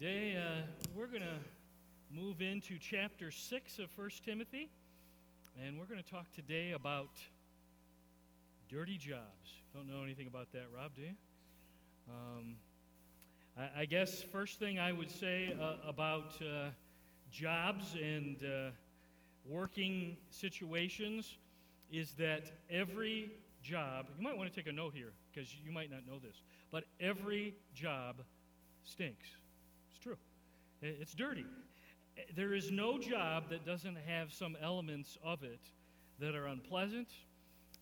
Today, uh, we're going to move into chapter 6 of 1 Timothy, and we're going to talk today about dirty jobs. Don't know anything about that, Rob, do you? Um, I, I, guess first thing I would say uh, about uh, jobs and uh, working situations is that every job, you might want to take a note here because you might not know this, but every job stinks. True. It's dirty. There is no job that doesn't have some elements of it that are unpleasant,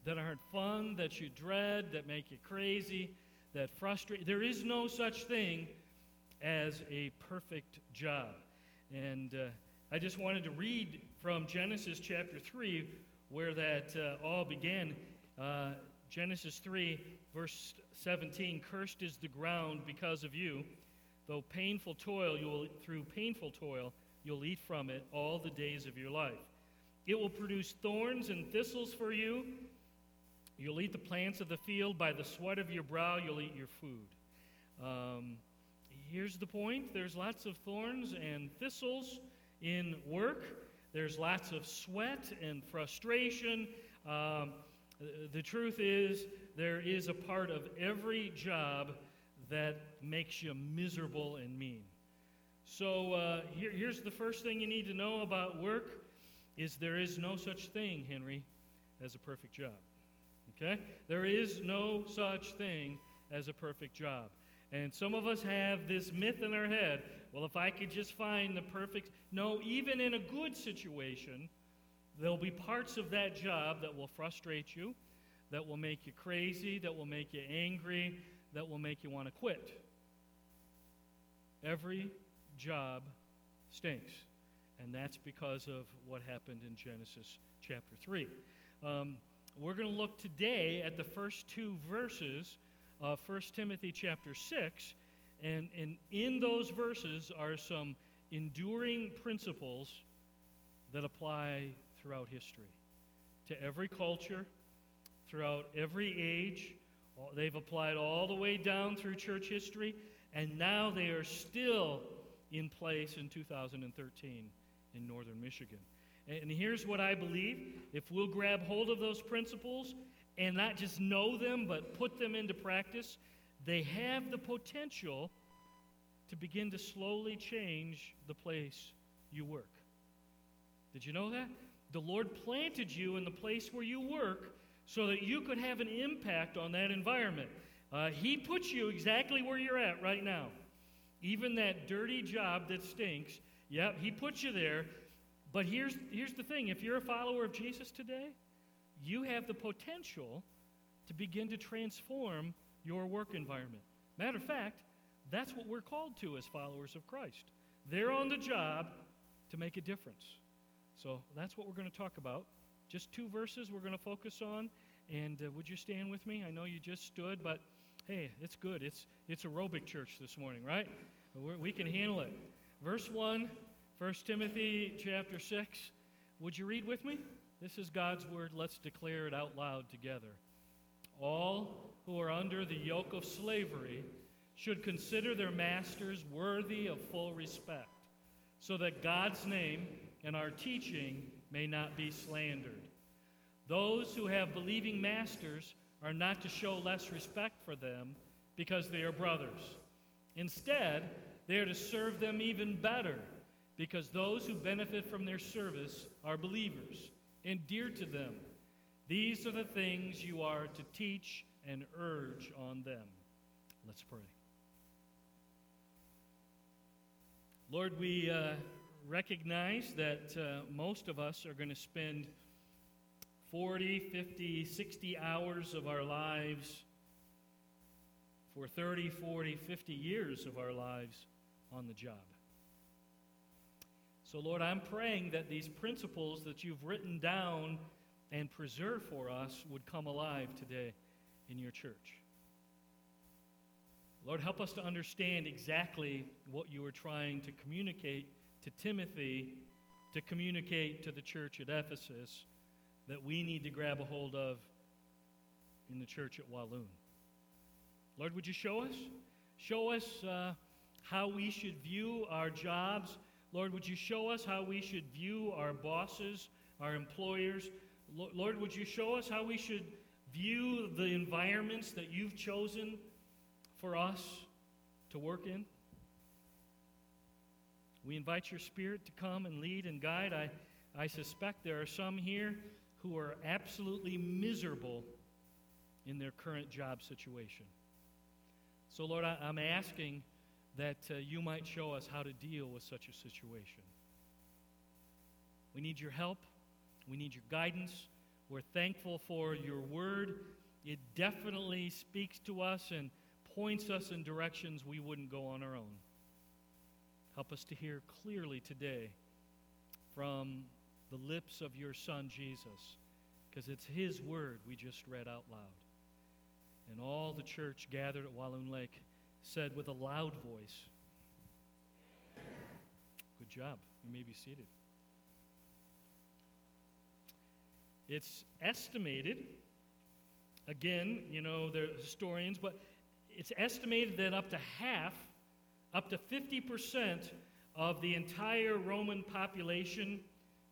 that aren't fun, that you dread, that make you crazy, that frustrate. There is no such thing as a perfect job. And uh, I just wanted to read from Genesis chapter 3 where that uh, all began. Uh, Genesis 3, verse 17 Cursed is the ground because of you. Though painful toil, you will, through painful toil, you'll eat from it all the days of your life. It will produce thorns and thistles for you. You'll eat the plants of the field. By the sweat of your brow, you'll eat your food. Um, here's the point there's lots of thorns and thistles in work, there's lots of sweat and frustration. Um, the truth is, there is a part of every job that makes you miserable and mean. So uh, here, here's the first thing you need to know about work is there is no such thing, Henry, as a perfect job. Okay? There is no such thing as a perfect job. And some of us have this myth in our head well, if I could just find the perfect. No, even in a good situation, there'll be parts of that job that will frustrate you, that will make you crazy, that will make you angry, that will make you want to quit. Every job stinks. And that's because of what happened in Genesis chapter 3. Um, we're going to look today at the first two verses of 1 Timothy chapter 6. And, and in those verses are some enduring principles that apply throughout history to every culture, throughout every age, They've applied all the way down through church history, and now they are still in place in 2013 in northern Michigan. And here's what I believe if we'll grab hold of those principles and not just know them, but put them into practice, they have the potential to begin to slowly change the place you work. Did you know that? The Lord planted you in the place where you work so that you could have an impact on that environment. Uh, he puts you exactly where you're at right now. Even that dirty job that stinks, yep, He puts you there. But here's, here's the thing if you're a follower of Jesus today, you have the potential to begin to transform your work environment. Matter of fact, that's what we're called to as followers of Christ. They're on the job to make a difference. So that's what we're going to talk about. Just two verses we're going to focus on. And uh, would you stand with me? I know you just stood, but hey, it's good. It's, it's aerobic church this morning, right? We're, we can handle it. Verse 1, 1 Timothy chapter 6. Would you read with me? This is God's word. Let's declare it out loud together. All who are under the yoke of slavery should consider their masters worthy of full respect, so that God's name and our teaching may not be slandered. Those who have believing masters are not to show less respect for them because they are brothers. Instead, they are to serve them even better because those who benefit from their service are believers and dear to them. These are the things you are to teach and urge on them. Let's pray. Lord, we. Uh, recognize that uh, most of us are going to spend 40, 50, 60 hours of our lives for 30, 40, 50 years of our lives on the job. So, Lord, I'm praying that these principles that you've written down and preserved for us would come alive today in your church. Lord, help us to understand exactly what you are trying to communicate to Timothy to communicate to the church at Ephesus that we need to grab a hold of in the church at Walloon. Lord, would you show us? Show us uh, how we should view our jobs. Lord, would you show us how we should view our bosses, our employers? Lord, would you show us how we should view the environments that you've chosen for us to work in? We invite your spirit to come and lead and guide. I, I suspect there are some here who are absolutely miserable in their current job situation. So, Lord, I, am asking that uh, you might show us how to deal with such a situation. We need your help, we need your guidance. We're thankful for your word. It definitely speaks to us and points us in directions we wouldn't go on our own. Help us to hear clearly today from the lips of your Son, Jesus, because it's His word we just read out loud. And all the church gathered at Walloon Lake said with a loud voice, Good job. You may be seated. It's estimated, again, you know, they're historians, but it's estimated that up to half up to 50% of the entire Roman population,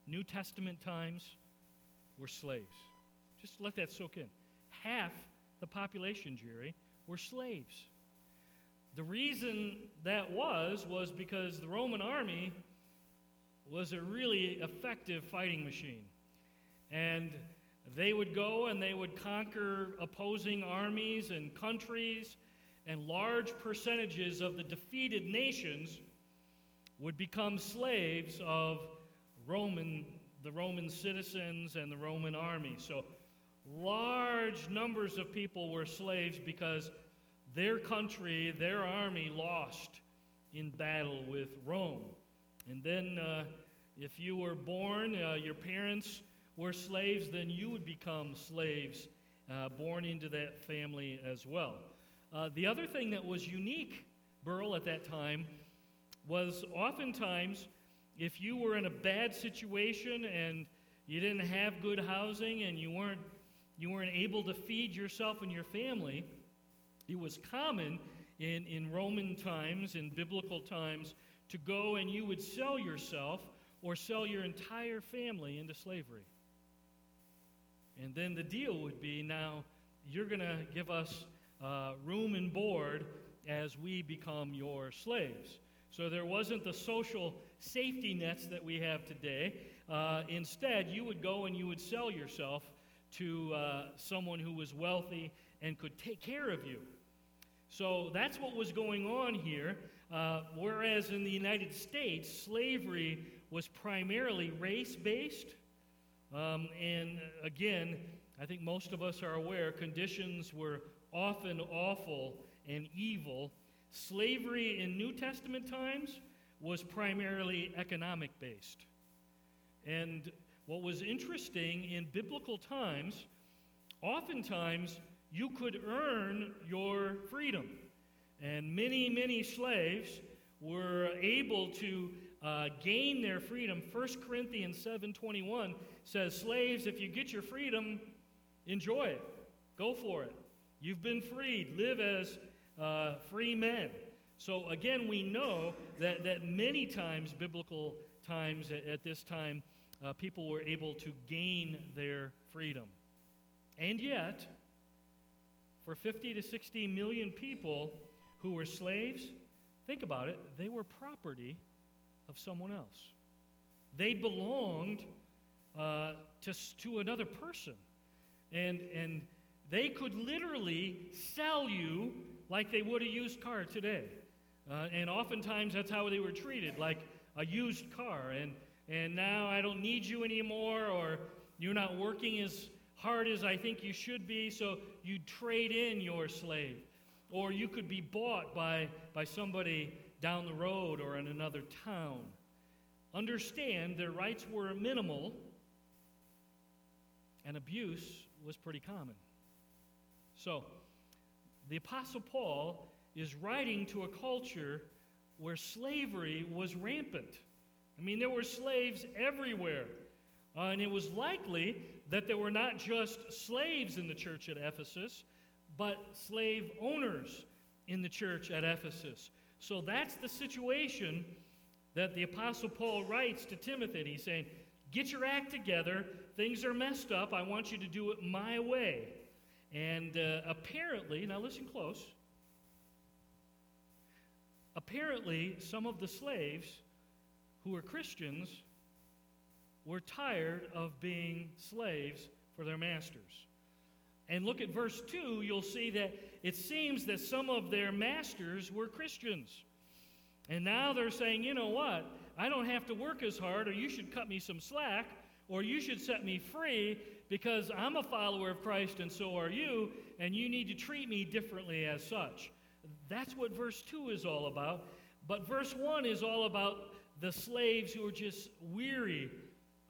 New Testament times, were slaves. Just let that soak in. Half the population, Jerry, were slaves. The reason that was, was because the Roman army was a really effective fighting machine. And they would go and they would conquer opposing armies and countries and large percentages of the defeated nations would become slaves of Roman, the Roman citizens and the Roman army. So large numbers of people were slaves because their country, their army lost in battle with Rome. And then, uh, if you were born, uh, your parents were slaves, then you would become slaves uh, born into that family as well. Uh, the other thing that was unique, Burl, at that time was oftentimes if you were in a bad situation and you didn't have good housing and you weren't, you weren't able to feed yourself and your family, it was common in, in Roman times, in biblical times, to go and you would sell yourself or sell your entire family into slavery. And then the deal would be now you're going to give us uh, room and board as we become your slaves. So there wasn't the social safety nets that we have today. Uh, instead, you would go and you would sell yourself to uh, someone who was wealthy and could take care of you. So that's what was going on here. Uh, whereas in the United States, slavery was primarily race based. Um, and again, I think most of us are aware conditions were often awful and evil, slavery in New Testament times was primarily economic based. And what was interesting in biblical times, oftentimes you could earn your freedom. And many, many slaves were able to uh, gain their freedom. 1 Corinthians 7.21 says, Slaves, if you get your freedom, enjoy it. Go for it. You've been freed. Live as uh, free men. So, again, we know that, that many times, biblical times at, at this time, uh, people were able to gain their freedom. And yet, for 50 to 60 million people who were slaves, think about it, they were property of someone else. They belonged uh, to, to another person. And, and they could literally sell you like they would a used car today. Uh, and oftentimes that's how they were treated, like a used car. And, and now I don't need you anymore, or you're not working as hard as I think you should be, so you trade in your slave. Or you could be bought by, by somebody down the road or in another town. Understand their rights were minimal, and abuse was pretty common. So, the Apostle Paul is writing to a culture where slavery was rampant. I mean, there were slaves everywhere. Uh, and it was likely that there were not just slaves in the church at Ephesus, but slave owners in the church at Ephesus. So that's the situation that the Apostle Paul writes to Timothy. He's saying, Get your act together. Things are messed up. I want you to do it my way. And uh, apparently, now listen close. Apparently, some of the slaves who were Christians were tired of being slaves for their masters. And look at verse 2, you'll see that it seems that some of their masters were Christians. And now they're saying, you know what? I don't have to work as hard, or you should cut me some slack, or you should set me free because I'm a follower of Christ and so are you, and you need to treat me differently as such. That's what verse 2 is all about. But verse 1 is all about the slaves who were just weary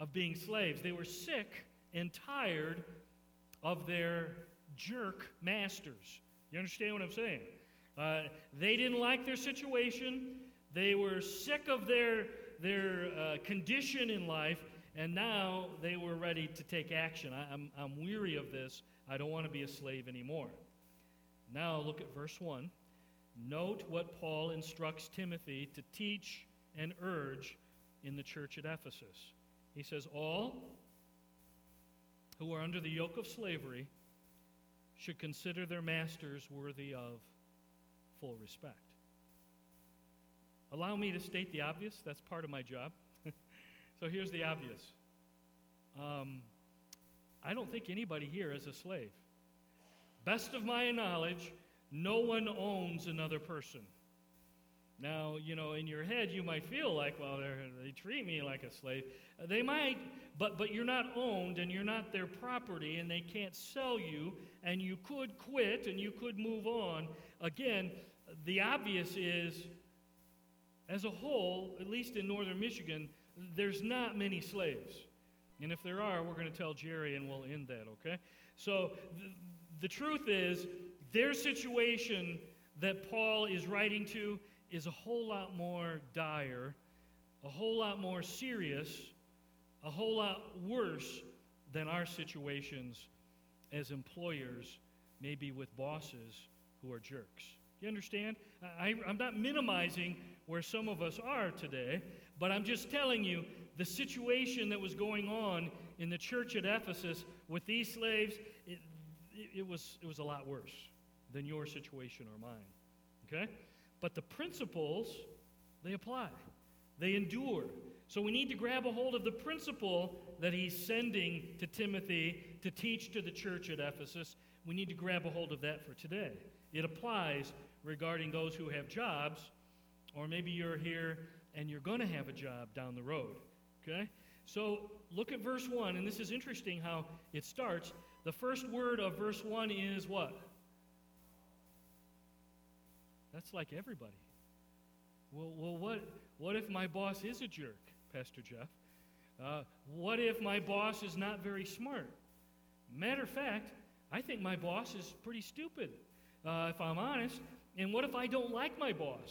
of being slaves. They were sick and tired of their jerk masters. You understand what I'm saying? Uh, they didn't like their situation. They were sick of their, their uh, condition in life, and now they were ready to take action. I, I'm, I'm weary of this. I don't want to be a slave anymore. Now look at verse 1. Note what Paul instructs Timothy to teach and urge in the church at Ephesus. He says, All who are under the yoke of slavery should consider their masters worthy of full respect. Allow me to state the obvious. That's part of my job. So here's the obvious um, I don't think anybody here is a slave. Best of my knowledge, no one owns another person. Now, you know, in your head, you might feel like, well, they treat me like a slave. They might, but, but you're not owned and you're not their property and they can't sell you and you could quit and you could move on. Again, the obvious is as a whole, at least in northern Michigan, there's not many slaves. And if there are, we're going to tell Jerry and we'll end that, okay? So th- the truth is, their situation that Paul is writing to is a whole lot more dire, a whole lot more serious, a whole lot worse than our situations as employers, maybe with bosses who are jerks. You understand? I, am not minimizing where some of us are today, but I'm just telling you the situation that was going on in the church at Ephesus with these slaves, it, it, was, it was a lot worse than your situation or mine. Okay? But the principles, they apply, they endure. So we need to grab a hold of the principle that he's sending to Timothy to teach to the church at Ephesus. We need to grab a hold of that for today. It applies regarding those who have jobs, or maybe you're here and you're going to have a job down the road. Okay? So look at verse 1, and this is interesting how it starts. The first word of verse 1 is what? That's like everybody. Well, well what, what if my boss is a jerk, Pastor Jeff? Uh, what if my boss is not very smart? Matter of fact, I think my boss is pretty stupid, uh, if I'm honest. And what if I don't like my boss?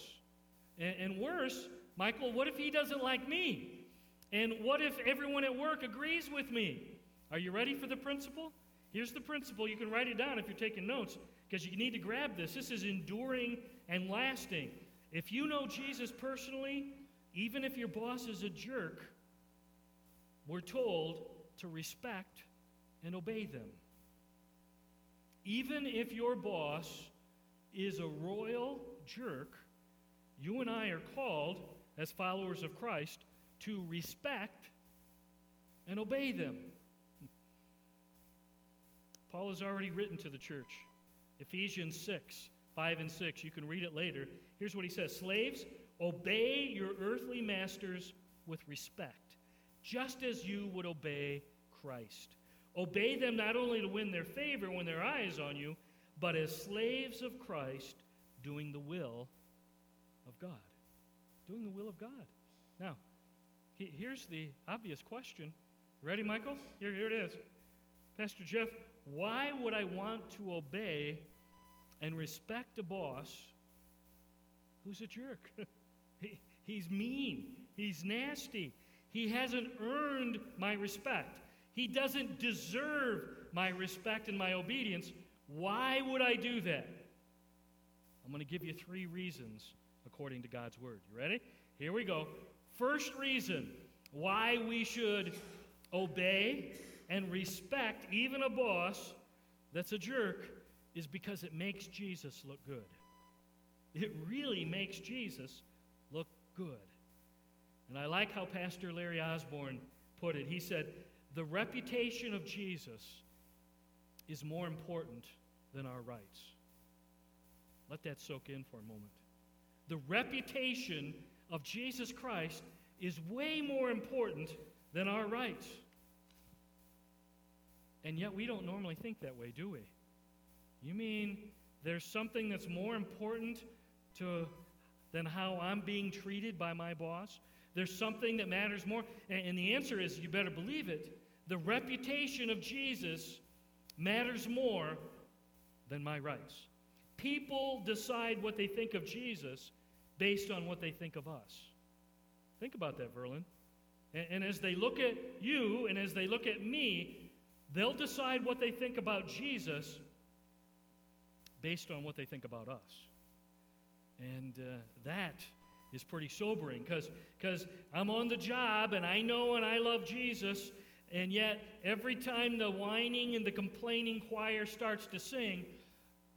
And, and worse, Michael, what if he doesn't like me? And what if everyone at work agrees with me? Are you ready for the principle? Here's the principle. You can write it down if you're taking notes because you need to grab this. This is enduring and lasting. If you know Jesus personally, even if your boss is a jerk, we're told to respect and obey them. Even if your boss is a royal jerk, you and I are called, as followers of Christ, to respect and obey them. Paul has already written to the church. Ephesians 6, 5 and 6. You can read it later. Here's what he says Slaves, obey your earthly masters with respect, just as you would obey Christ. Obey them not only to win their favor when their eye is on you, but as slaves of Christ, doing the will of God. Doing the will of God. Now, here's the obvious question. Ready, Michael? Here, here it is. Pastor Jeff, why would I want to obey and respect a boss who's a jerk? he, he's mean. He's nasty. He hasn't earned my respect. He doesn't deserve my respect and my obedience. Why would I do that? I'm going to give you three reasons according to God's word. You ready? Here we go. First reason why we should obey and respect even a boss that's a jerk is because it makes Jesus look good. It really makes Jesus look good. And I like how Pastor Larry Osborne put it. He said, The reputation of Jesus is more important than our rights. Let that soak in for a moment. The reputation of Jesus Christ is way more important than our rights. And yet we don't normally think that way, do we? You mean there's something that's more important to, than how I'm being treated by my boss? There's something that matters more? And, and the answer is you better believe it. The reputation of Jesus matters more than my rights. People decide what they think of Jesus based on what they think of us. Think about that, Verlin. And, and as they look at you and as they look at me, they'll decide what they think about Jesus based on what they think about us. And uh, that is pretty sobering because because I'm on the job and I know and I love Jesus, and yet every time the whining and the complaining choir starts to sing,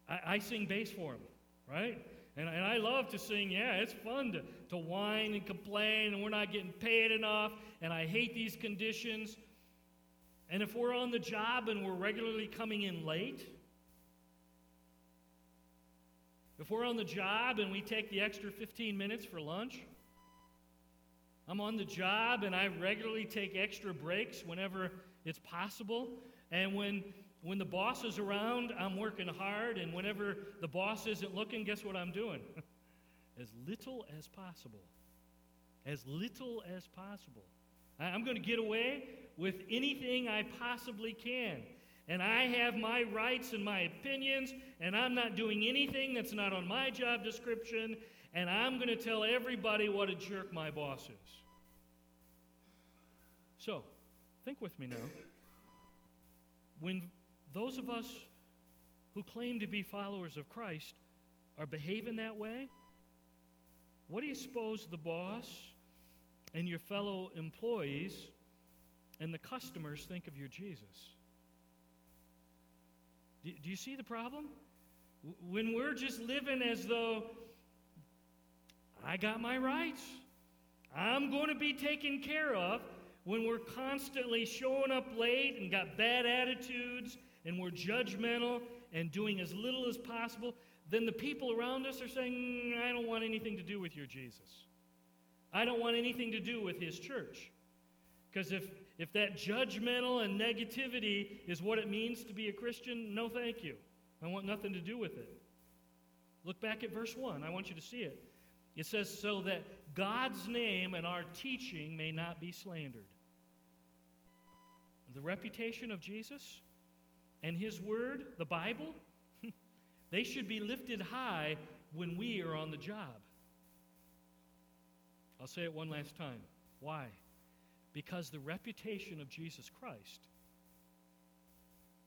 I, I sing bass for them, right? And, and I love to sing, yeah, it's fun to, to whine and complain, and we're not getting paid enough, and I hate these conditions. And if we're on the job and we're regularly coming in late, if we're on the job and we take the extra 15 minutes for lunch, I'm on the job and I regularly take extra breaks whenever it's possible. And when when the boss is around, I'm working hard, and whenever the boss isn't looking, guess what I'm doing? as little as possible. As little as possible. I'm going to get away with anything I possibly can. And I have my rights and my opinions, and I'm not doing anything that's not on my job description, and I'm going to tell everybody what a jerk my boss is. So, think with me now. When those of us who claim to be followers of Christ are behaving that way, what do you suppose the boss and your fellow employees and the customers think of your Jesus? Do, do you see the problem? When we're just living as though I got my rights, I'm going to be taken care of, when we're constantly showing up late and got bad attitudes and we're judgmental and doing as little as possible, then the people around us are saying, mm, I don't want anything to do with your Jesus. I don't want anything to do with his church. Because if, if that judgmental and negativity is what it means to be a Christian, no thank you. I want nothing to do with it. Look back at verse 1. I want you to see it. It says, So that God's name and our teaching may not be slandered. The reputation of Jesus and His Word, the Bible, they should be lifted high when we are on the job. I'll say it one last time. Why? Because the reputation of Jesus Christ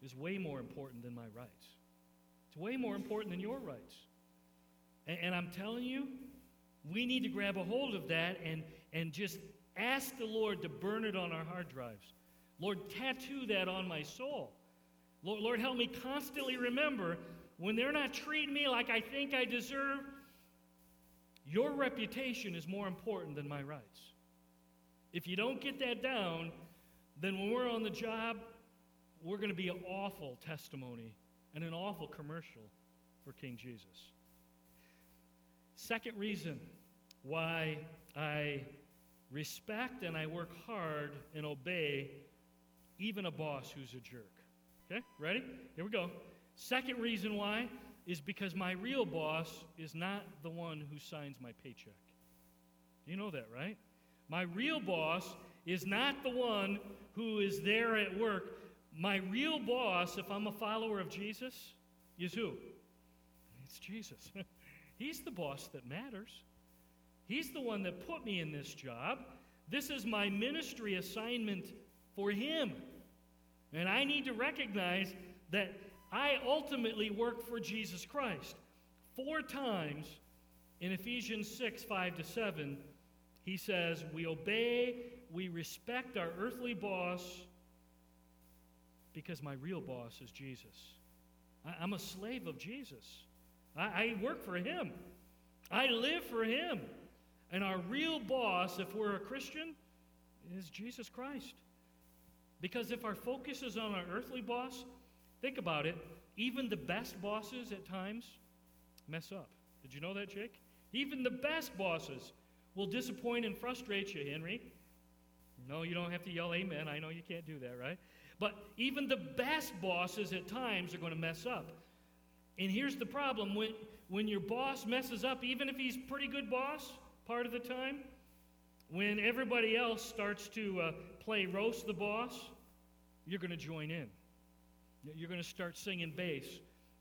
is way more important than my rights. It's way more important than your rights. And, and, I'm telling you, we need to grab a hold of that and, and just ask the Lord to burn it on our hard drives. Lord, tattoo that on my soul. Lord, Lord, help me constantly remember when they're not treating me like I think I deserve, your reputation is more important than my rights. If you don't get that down, then when we're on the job, we're going to be an awful testimony and an awful commercial for King Jesus. Second reason why I respect and I work hard and obey even a boss who's a jerk. Okay, ready? Here we go. Second reason why is because my real boss is not the one who signs my paycheck. You know that, right? My real boss is not the one who is there at work. My real boss, if I'm a follower of Jesus, is who? It's Jesus. He's the boss that matters. He's the one that put me in this job. This is my ministry assignment for Him. And I need to recognize that I ultimately work for Jesus Christ. Four times In Ephesians 6 5 to 7, he says, We obey, we respect our earthly boss because my real boss is Jesus. I, am a slave of Jesus. I, I work for him, I live for him. And our real boss, if we're a Christian, is Jesus Christ. Because if our focus is on our earthly boss, think about it, even the best bosses at times mess up. Did you know that, Jake? Even the best bosses will disappoint and frustrate you, Henry. No, you don't have to yell amen. I know you can't do that, right? But even the best bosses at times are going to mess up. And here's the problem when, when your boss messes up, even if he's a pretty good boss part of the time, when everybody else starts to uh, play roast the boss, you're going to join in. You're going to start singing bass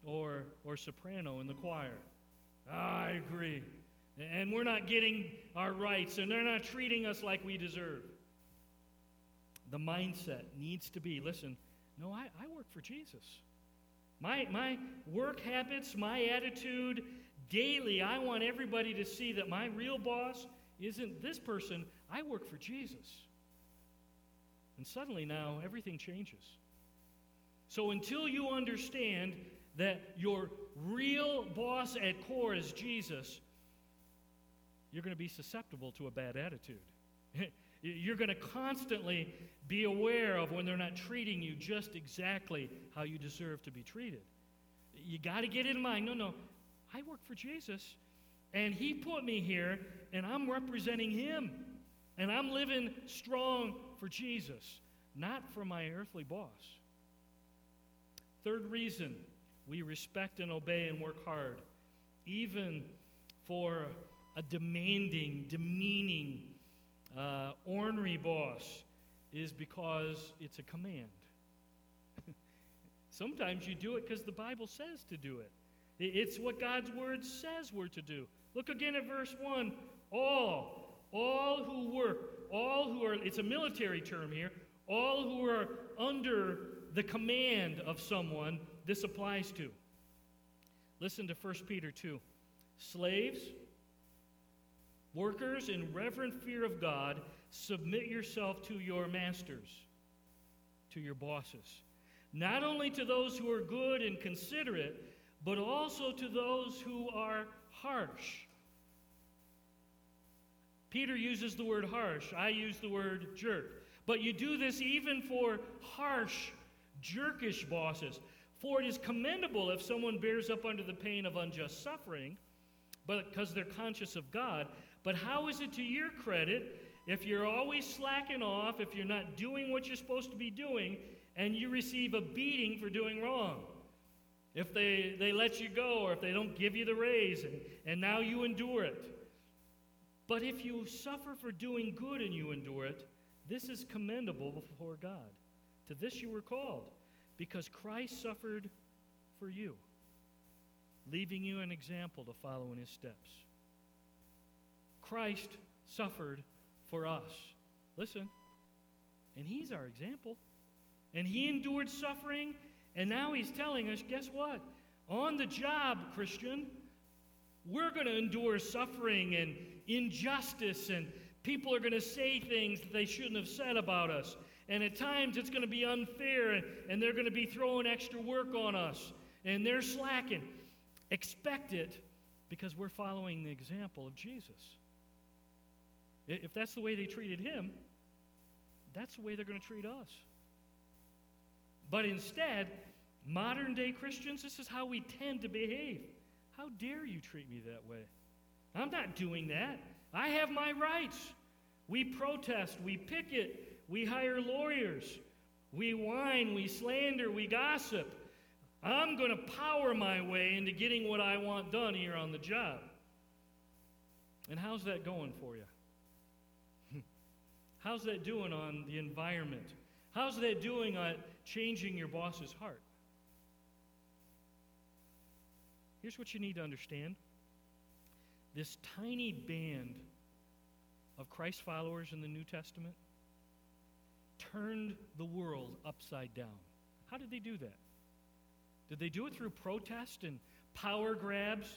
or, or soprano in the choir. I agree. And we're not getting our rights, and they're not treating us like we deserve. The mindset needs to be listen, no, I, I work for Jesus. My, my work habits, my attitude, daily, I want everybody to see that my real boss isn't this person. I work for Jesus. And suddenly now everything changes. So until you understand that your real boss at core is Jesus, you're going to be susceptible to a bad attitude. you're going to constantly be aware of when they're not treating you just exactly how you deserve to be treated. You got to get in mind no, no, I work for Jesus, and He put me here, and I'm representing Him. And I'm living strong for Jesus, not for my earthly boss. Third reason we respect and obey and work hard, even for a demanding, demeaning, uh, ornery boss, is because it's a command. Sometimes you do it because the Bible says to do it. It's what God's word says we're to do. Look again at verse 1. All, all who work, all who are, it's a military term here, all who are under the command of someone this applies to. Listen to 1 Peter 2. Slaves, workers in reverent fear of God, submit yourself to your masters, to your bosses. Not only to those who are good and considerate, but also to those who are harsh. Peter uses the word harsh. I use the word jerk. But you do this even for harsh, jerkish bosses. For it is commendable if someone bears up under the pain of unjust suffering, but because they're conscious of God. But how is it to your credit if you're always slacking off, if you're not doing what you're supposed to be doing, and you receive a beating for doing wrong? If they, they let you go, or if they don't give you the raise, and, and now you endure it. But if you suffer for doing good and you endure it, this is commendable before God. To this you were called, because Christ suffered for you, leaving you an example to follow in his steps. Christ suffered for us. Listen, and he's our example. And he endured suffering, and now he's telling us guess what? On the job, Christian, we're going to endure suffering and injustice, and people are going to say things that they shouldn't have said about us. And at times it's going to be unfair, and, they're going to be throwing extra work on us, and they're slacking. Expect it because we're following the example of Jesus. If that's the way they treated him, that's the way they're going to treat us. But instead, modern day Christians, this is how we tend to behave. How dare you treat me that way? I'm not doing that. I have my rights. We protest, we picket, we hire lawyers, we whine, we slander, we gossip. I'm going to power my way into getting what I want done here on the job. And how's that going for you? how's that doing on the environment? How's that doing on changing your boss's heart? Here's what you need to understand this tiny band of Christ followers in the New Testament turned the world upside down. How did they do that? Did they do it through protest and power grabs?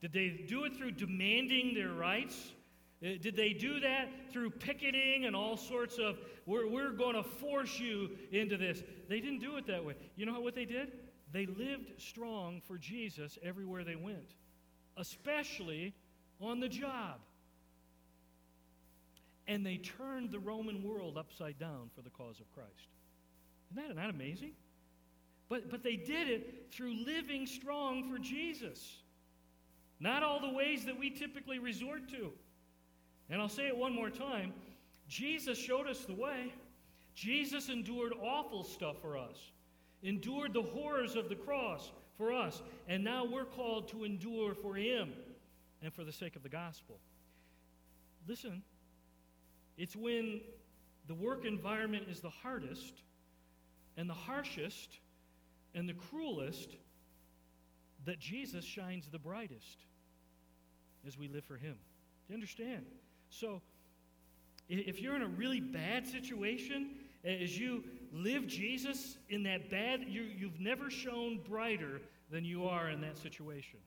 Did they do it through demanding their rights? Uh, did they do that through picketing and all sorts of, we're, we're going to force you into this? They didn't do it that way. You know what they did? They lived strong for Jesus everywhere they went, especially on the job. And they turned the Roman world upside down for the cause of Christ. Isn't that not amazing? But, but they did it through living strong for Jesus. Not all the ways that we typically resort to. And I'll say it one more time Jesus showed us the way. Jesus endured awful stuff for us, endured the horrors of the cross for us, and now we're called to endure for Him and for the sake of the gospel. Listen, it's when the work environment is the hardest and the harshest and the cruelest that Jesus shines the brightest as we live for Him. Do you understand? So, if you're in a really bad situation, as you live Jesus in that bad, you, you've never shown brighter than you are in that situation.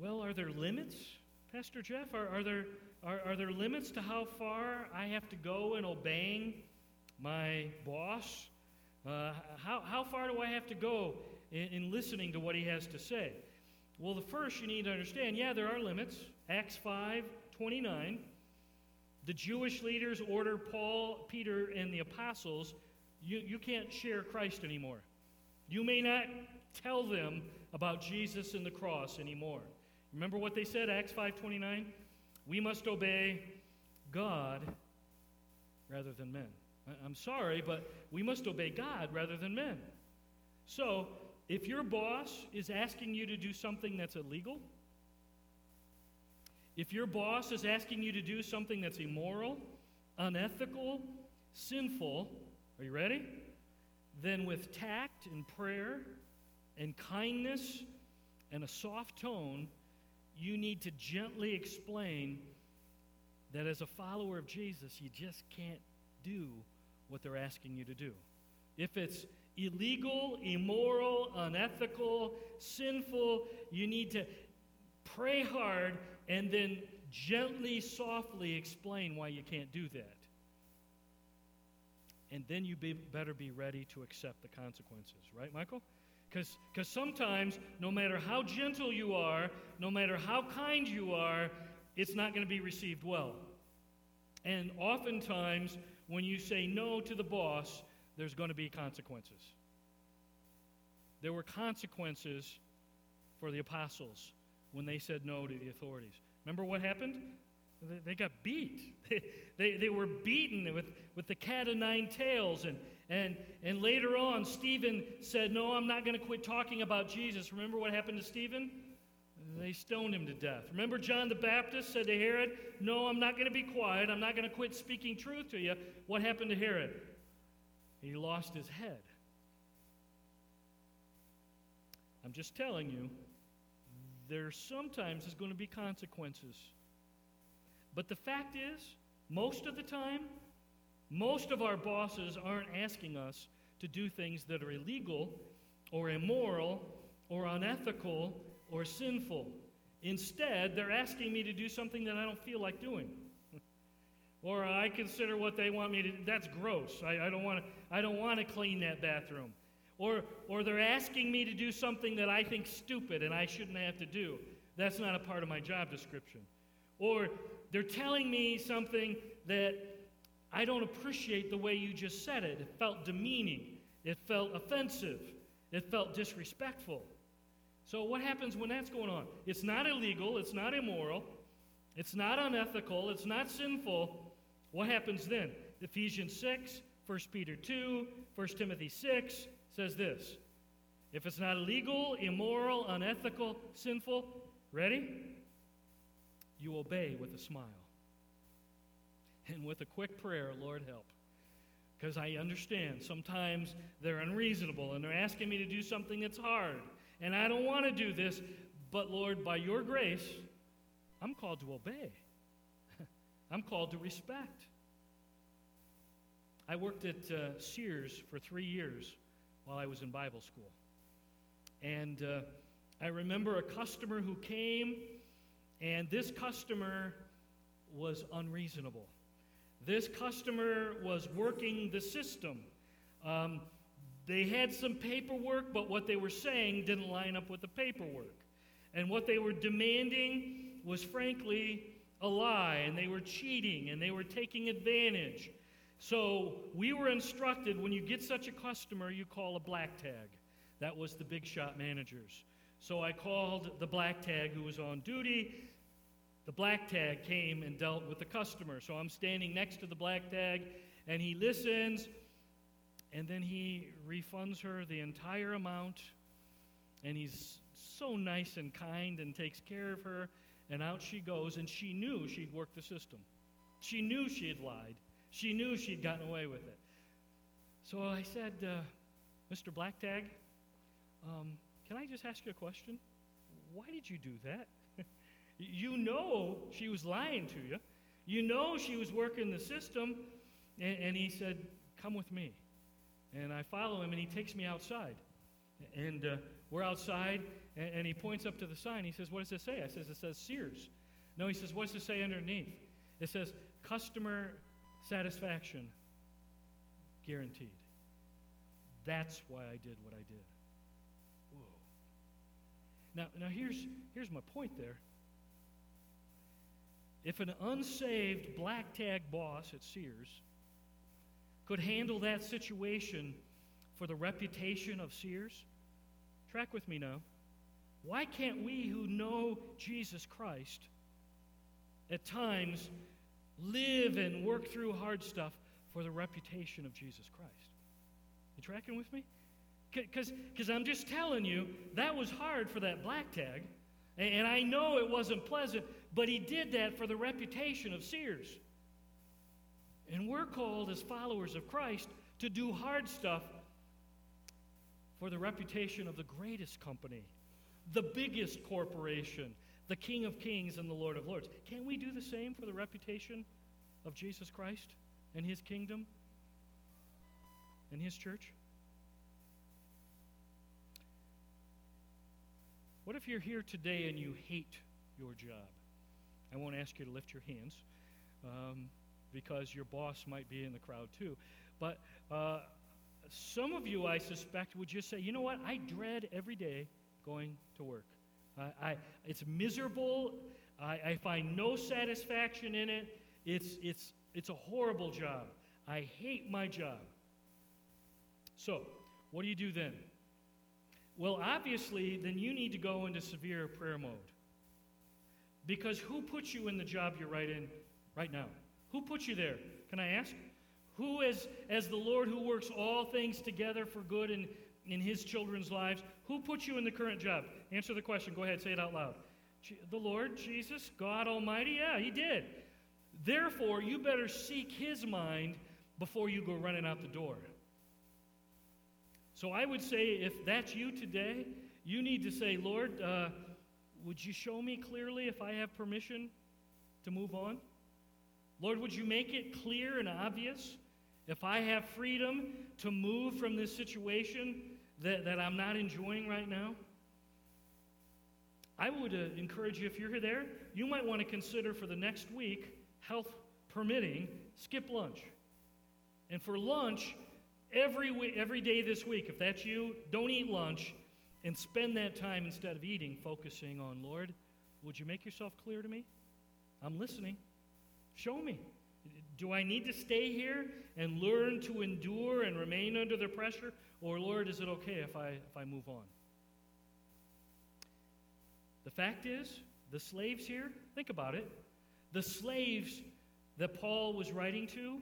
Well, are there limits, Pastor Jeff? Are, are, there, are, are there limits to how far I have to go in obeying my boss? Uh, how, how far do I have to go in, in listening to what he has to say? Well, the first you need to understand yeah, there are limits. Acts 5 29. The Jewish leaders order Paul, Peter, and the apostles you, you can't share Christ anymore. You may not tell them about Jesus and the cross anymore. Remember what they said, Acts 5:29? We must obey God rather than men. I'm sorry, but we must obey God rather than men. So, if your boss is asking you to do something that's illegal, if your boss is asking you to do something that's immoral, unethical, sinful, are you ready? Then, with tact and prayer and kindness and a soft tone, you need to gently explain that as a follower of Jesus, you just can't do what they're asking you to do. If it's illegal, immoral, unethical, sinful, you need to pray hard and then gently, softly explain why you can't do that. And then you be, better be ready to accept the consequences, right, Michael? Because sometimes, no matter how gentle you are, no matter how kind you are, it's not going to be received well. And oftentimes, when you say no to the boss, there's going to be consequences. There were consequences for the apostles when they said no to the authorities. Remember what happened? They got beat. They, they, were beaten with, with the cat o' nine tails. And, and, and later on, Stephen said, No, I'm not going to quit talking about Jesus. Remember what happened to Stephen? They stoned him to death. Remember, John the Baptist said to Herod, No, I'm not going to be quiet. I'm not going to quit speaking truth to you. What happened to Herod? He lost his head. I'm just telling you, there sometimes is going to be consequences. But the fact is, most of the time, most of our bosses aren't asking us to do things that are illegal or immoral or unethical or sinful. Instead, they're asking me to do something that I don't feel like doing or I consider what they want me to that's gross. I, I don't want to I don't want to clean that bathroom. Or or they're asking me to do something that I think stupid and I shouldn't have to do. That's not a part of my job description. Or they're telling me something that I don't appreciate the way you just said it. It felt demeaning. It felt offensive. It felt disrespectful. So, what happens when that's going on? It's not illegal. It's not immoral. It's not unethical. It's not sinful. What happens then? Ephesians 6, 1 Peter 2, 1 Timothy 6 says this If it's not illegal, immoral, unethical, sinful, ready? You obey with a smile. And with a quick prayer, Lord help. Because I understand sometimes they're unreasonable and they're asking me to do something that's hard. And I don't want to do this, but Lord, by your grace, I'm called to obey. I'm called to respect. I worked at uh, Sears for three years while I was in Bible school. And uh, I remember a customer who came, and this customer was unreasonable. This customer was working the system. Um, they had some paperwork, but what they were saying didn't line up with the paperwork. And what they were demanding was, frankly, a lie, and they were cheating, and they were taking advantage. So we were instructed when you get such a customer, you call a black tag. That was the big shot managers. So I called the black tag who was on duty. The black tag came and dealt with the customer. So I'm standing next to the black tag, and he listens, and then he refunds her the entire amount. And he's so nice and kind and takes care of her. And out she goes, and she knew she'd worked the system. She knew she had lied. She knew she'd gotten away with it. So I said, uh, Mr. Black Tag, um, can I just ask you a question? Why did you do that? you know she was lying to you. You know she was working the system. And, and he said, Come with me. And I follow him, and he takes me outside. And uh, we're outside, and, and, he points up to the sign. He says, What does it say? I says, It says Sears. No, he says, What does it say underneath? It says, Customer satisfaction guaranteed. That's why I did what I did. Whoa. Now, now here's, here's my point there. If an unsaved black tag boss at Sears could handle that situation for the reputation of Sears, track with me now. Why can't we who know Jesus Christ at times live and work through hard stuff for the reputation of Jesus Christ. You tracking with me? Because I'm just telling you, that was hard for that black tag. And I know it wasn't pleasant, but he did that for the reputation of Sears. And we're called as followers of Christ to do hard stuff for the reputation of the greatest company, the biggest corporation, the King of Kings and the Lord of Lords. Can we do the same for the reputation of Jesus Christ and his kingdom and his church? What if you're here today and you hate your job? I won't ask you to lift your hands um, because your boss might be in the crowd too. But uh, some of you, I suspect, would just say, you know what? I dread every day going to work. I, I, it's miserable. I, I find no satisfaction in it. It's, it's, it's a horrible job. I hate my job. So, what do you do then? Well, obviously, then you need to go into severe prayer mode. Because who put you in the job you're right in right now? Who put you there? Can I ask? Who, as, as the Lord who works all things together for good in, in his children's lives, who put you in the current job? Answer the question. Go ahead, say it out loud. The Lord, Jesus, God Almighty? Yeah, He did. Therefore, you better seek His mind before you go running out the door. So I would say if that's you today, you need to say, Lord, uh, would you show me clearly if I have permission to move on? Lord, would you make it clear and obvious if I have freedom to move from this situation that, that I'm not enjoying right now? I would uh, encourage you, if you're there, you might want to consider for the next week, health permitting, skip lunch. And for lunch, every, every day this week, if that's you, don't eat lunch and spend that time instead of eating focusing on, Lord, would you make yourself clear to me? I'm listening. Show me. Do I need to stay here and learn to endure and remain under the pressure? Or, Lord, is it okay if I, if I move on? The fact is, the slaves here, think about it. The slaves that Paul was writing to,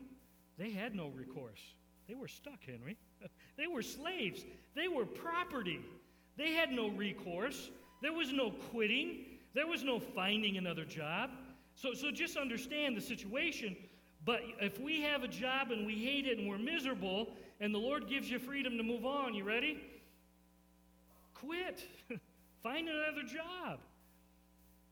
they had no recourse. They were stuck, Henry. They were slaves. They were property. They had no recourse. There was no quitting. There was no finding another job. So, so just understand the situation. But if we have a job and we hate it and we're miserable, and the Lord gives you freedom to move on, you ready? Quit. Find another job.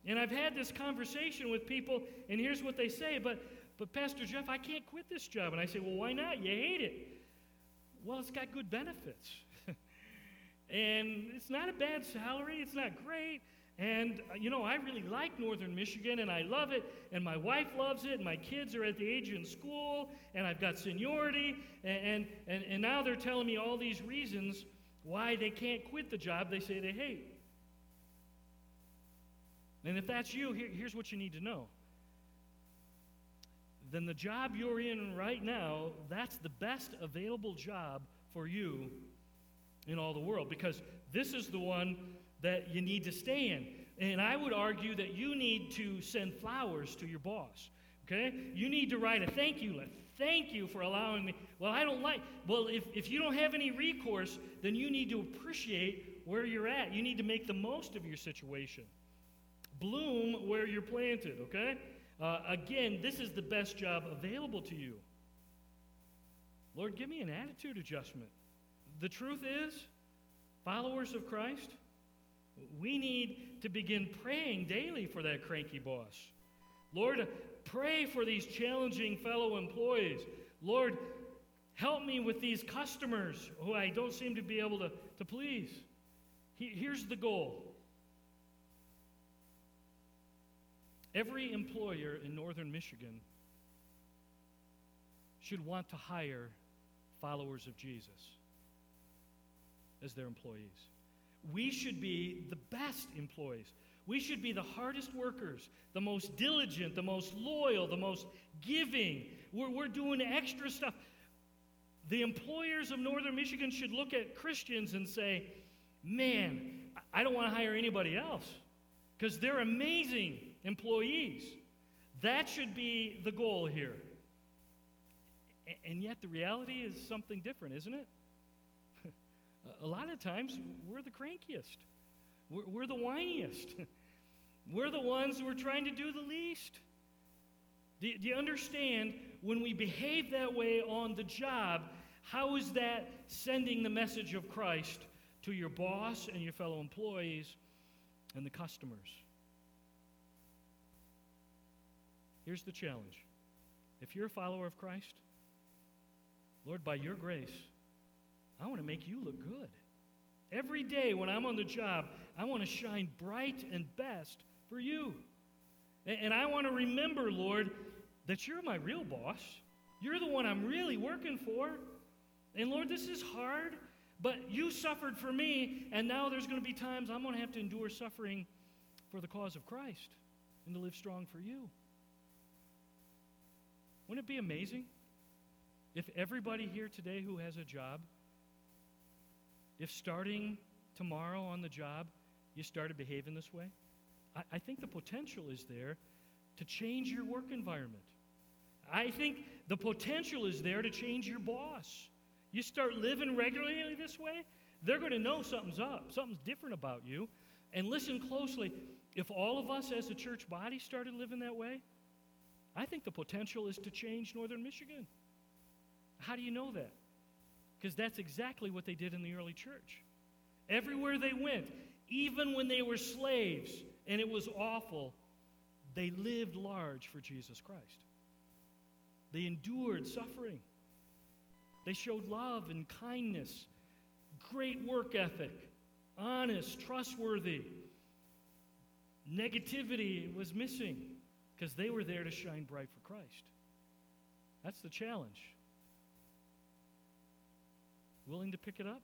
And I've had this conversation with people, and here's what they say, but, but Pastor Jeff, I can't quit this job. And I say, well, why not? You hate it. Well, it's got good benefits. and it's not a bad salary, it's not great. And, uh, you know, I really like Northern Michigan and I love it, and my wife loves it, and my kids are at the age in school, and I've got seniority, and, and, and now they're telling me all these reasons why they can't quit the job they say they hate. And if that's you, here, here's what you need to know. Then the job you're in right now, that's the best available job for you in all the world because this is the one that you need to stay in. And I would argue that you need to send flowers to your boss. Okay? You need to write a thank you letter. Thank you for allowing me. Well, I don't like. Well, if, if you don't have any recourse, then you need to appreciate where you're at. You need to make the most of your situation. Bloom where you're planted, okay? Uh, again, this is the best job available to you. Lord, give me an attitude adjustment. The truth is, followers of Christ, we need to begin praying daily for that cranky boss. Lord, pray for these challenging fellow employees. Lord, help me with these customers who I don't seem to be able to, to please. He, here's the goal every employer in northern Michigan should want to hire followers of Jesus as their employees. We should be the best employees. We should be the hardest workers, the most diligent, the most loyal, the most giving. We're, we're doing extra stuff. The employers of Northern Michigan should look at Christians and say, man, I don't want to hire anybody else because they're amazing employees. That should be the goal here. And yet, the reality is something different, isn't it? A lot of times, we're the crankiest, we're, we're the whiniest, we're the ones who are trying to do the least. Do, do you understand when we behave that way on the job? How is that sending the message of Christ to your boss and your fellow employees and the customers? Here's the challenge. If you're a follower of Christ, Lord, by your grace, I want to make you look good. Every day when I'm on the job, I want to shine bright and best for you. And I want to remember, Lord, that you're my real boss. You're the one I'm really working for. And Lord, this is hard, but you suffered for me, and now there's going to be times I'm going to have to endure suffering for the cause of Christ and to live strong for you. Wouldn't it be amazing if everybody here today who has a job if starting tomorrow on the job, you started behaving this way, I, I think the potential is there to change your work environment. I think the potential is there to change your boss. You start living regularly this way, they're going to know something's up, something's different about you. And listen closely if all of us as a church body started living that way, I think the potential is to change Northern Michigan. How do you know that? Because that's exactly what they did in the early church. Everywhere they went, even when they were slaves and it was awful, they lived large for Jesus Christ. They endured suffering. They showed love and kindness, great work ethic, honest, trustworthy. Negativity was missing because they were there to shine bright for Christ. That's the challenge. Willing to pick it up?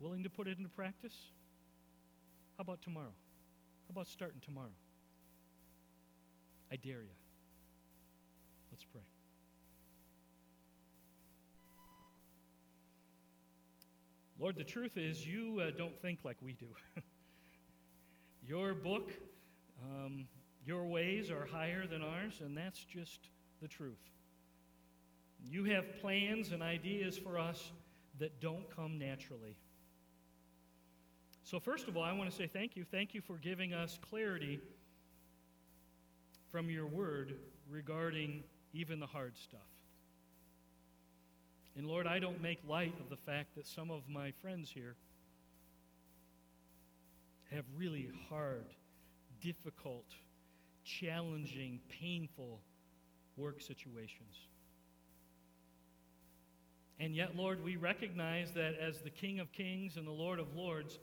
Willing to put it into practice? How about tomorrow? How about starting tomorrow? I dare you. Let's pray. Lord, the truth is, you uh, don't think like we do. your book, um, your ways are higher than ours, and that's just the truth. You have plans and ideas for us that don't come naturally. So, first of all, I want to say thank you. Thank you for giving us clarity from your word regarding even the hard stuff. And Lord, I don't make light of the fact that some of my friends here have really hard, difficult, challenging, painful work situations. And yet, Lord, we recognize that as the King of Kings and the Lord of Lords,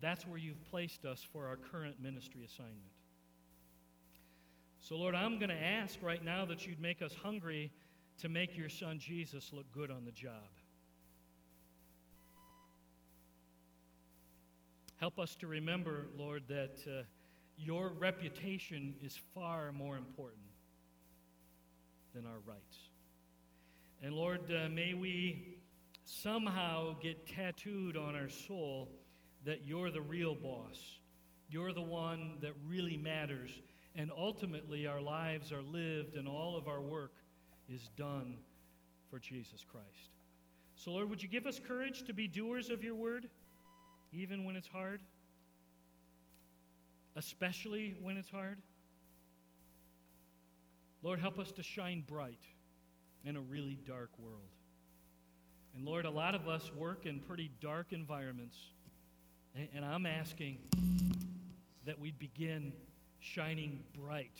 that's where you've placed us for our current ministry assignment. So, Lord, I'm going to ask right now that you'd make us hungry to make your son Jesus look good on the job. Help us to remember, Lord, that uh, your reputation is far more important than our rights. And Lord, uh, may we somehow get tattooed on our soul that you're the real boss. You're the one that really matters. And ultimately, our lives are lived and all of our work is done for Jesus Christ. So, Lord, would you give us courage to be doers of your word, even when it's hard? Especially when it's hard? Lord, help us to shine bright in a really dark world. And Lord, a lot of us work in pretty dark environments. And, and I'm asking that we begin shining bright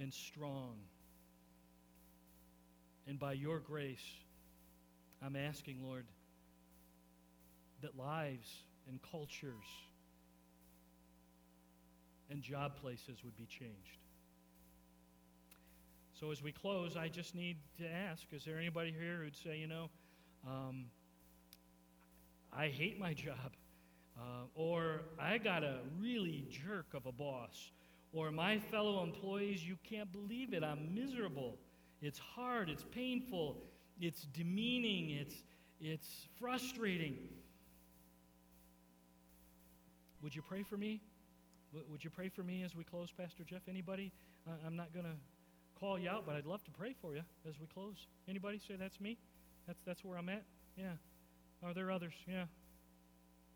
and strong. And by your grace, I'm asking, Lord, that lives and cultures and job places would be changed. So as we close, I just need to ask is there anybody here who'd say, you know, um, I hate my job? Uh, or I got a really jerk of a boss. Or my fellow employees, you can't believe it, I'm miserable. It's hard, it's painful, it's demeaning, it's, it's frustrating. Would you pray for me? Would you pray for me as we close, Pastor Jeff? Anybody? I'm not going to call you out, but I'd love to pray for you as we close. Anybody say that's me? That's that's where I'm at? Yeah. Are there others? Yeah.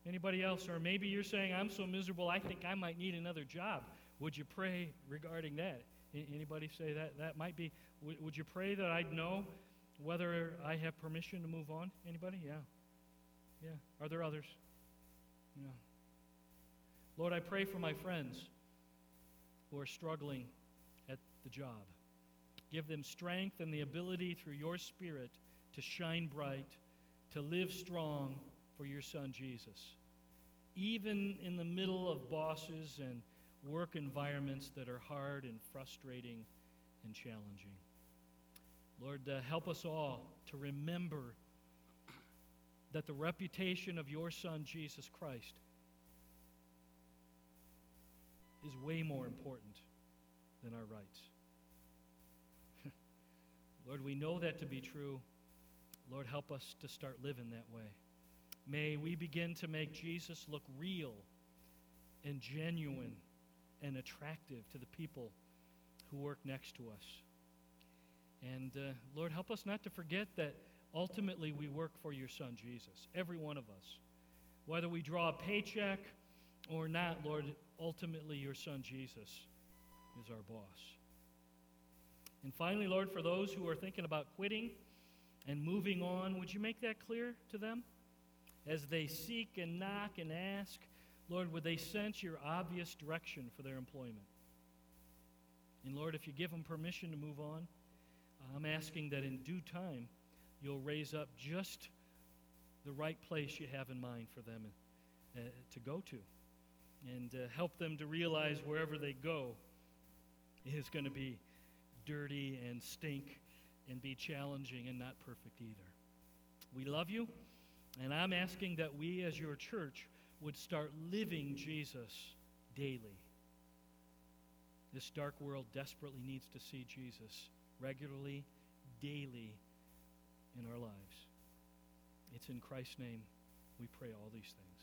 Anybody else? Or maybe you're saying, I'm so miserable, I think I might need another job. Would you pray regarding that? Anybody say that? That might be. Would you pray that I'd know whether I have permission to move on? Anybody? Yeah. Yeah. Are there others? Yeah. Lord, I pray for my friends who are struggling at the job. Give them strength and the ability through your Spirit to shine bright, to live strong for your Son Jesus. Even in the middle of bosses and work environments that are hard and frustrating and challenging. Lord, uh, help us all to remember that the reputation of your Son, Jesus Christ, is way more important than our rights. Lord, we know that to be true. Lord, help us to start living that way. May we begin to make Jesus look real and genuine and attractive to the people who work next to us. And uh, Lord, help us not to forget that ultimately we work for your Son, Jesus, every one of us. Whether we draw a paycheck or not, Lord, ultimately your Son, Jesus, is our boss. And finally, Lord, for those who are thinking about quitting and moving on, would you make that clear to them? As they seek and knock and ask, Lord, would they sense your obvious direction for their employment? And Lord, if you give them permission to move on, I'm asking that in due time you'll raise up just the right place you have in mind for them uh, to go to and uh, help them to realize wherever they go is going to be dirty and stink and be challenging and not perfect either. We love you, and I'm asking that we as your church would start living Jesus daily. This dark world desperately needs to see Jesus regularly, daily in our lives. It's in Christ's name we pray all these things.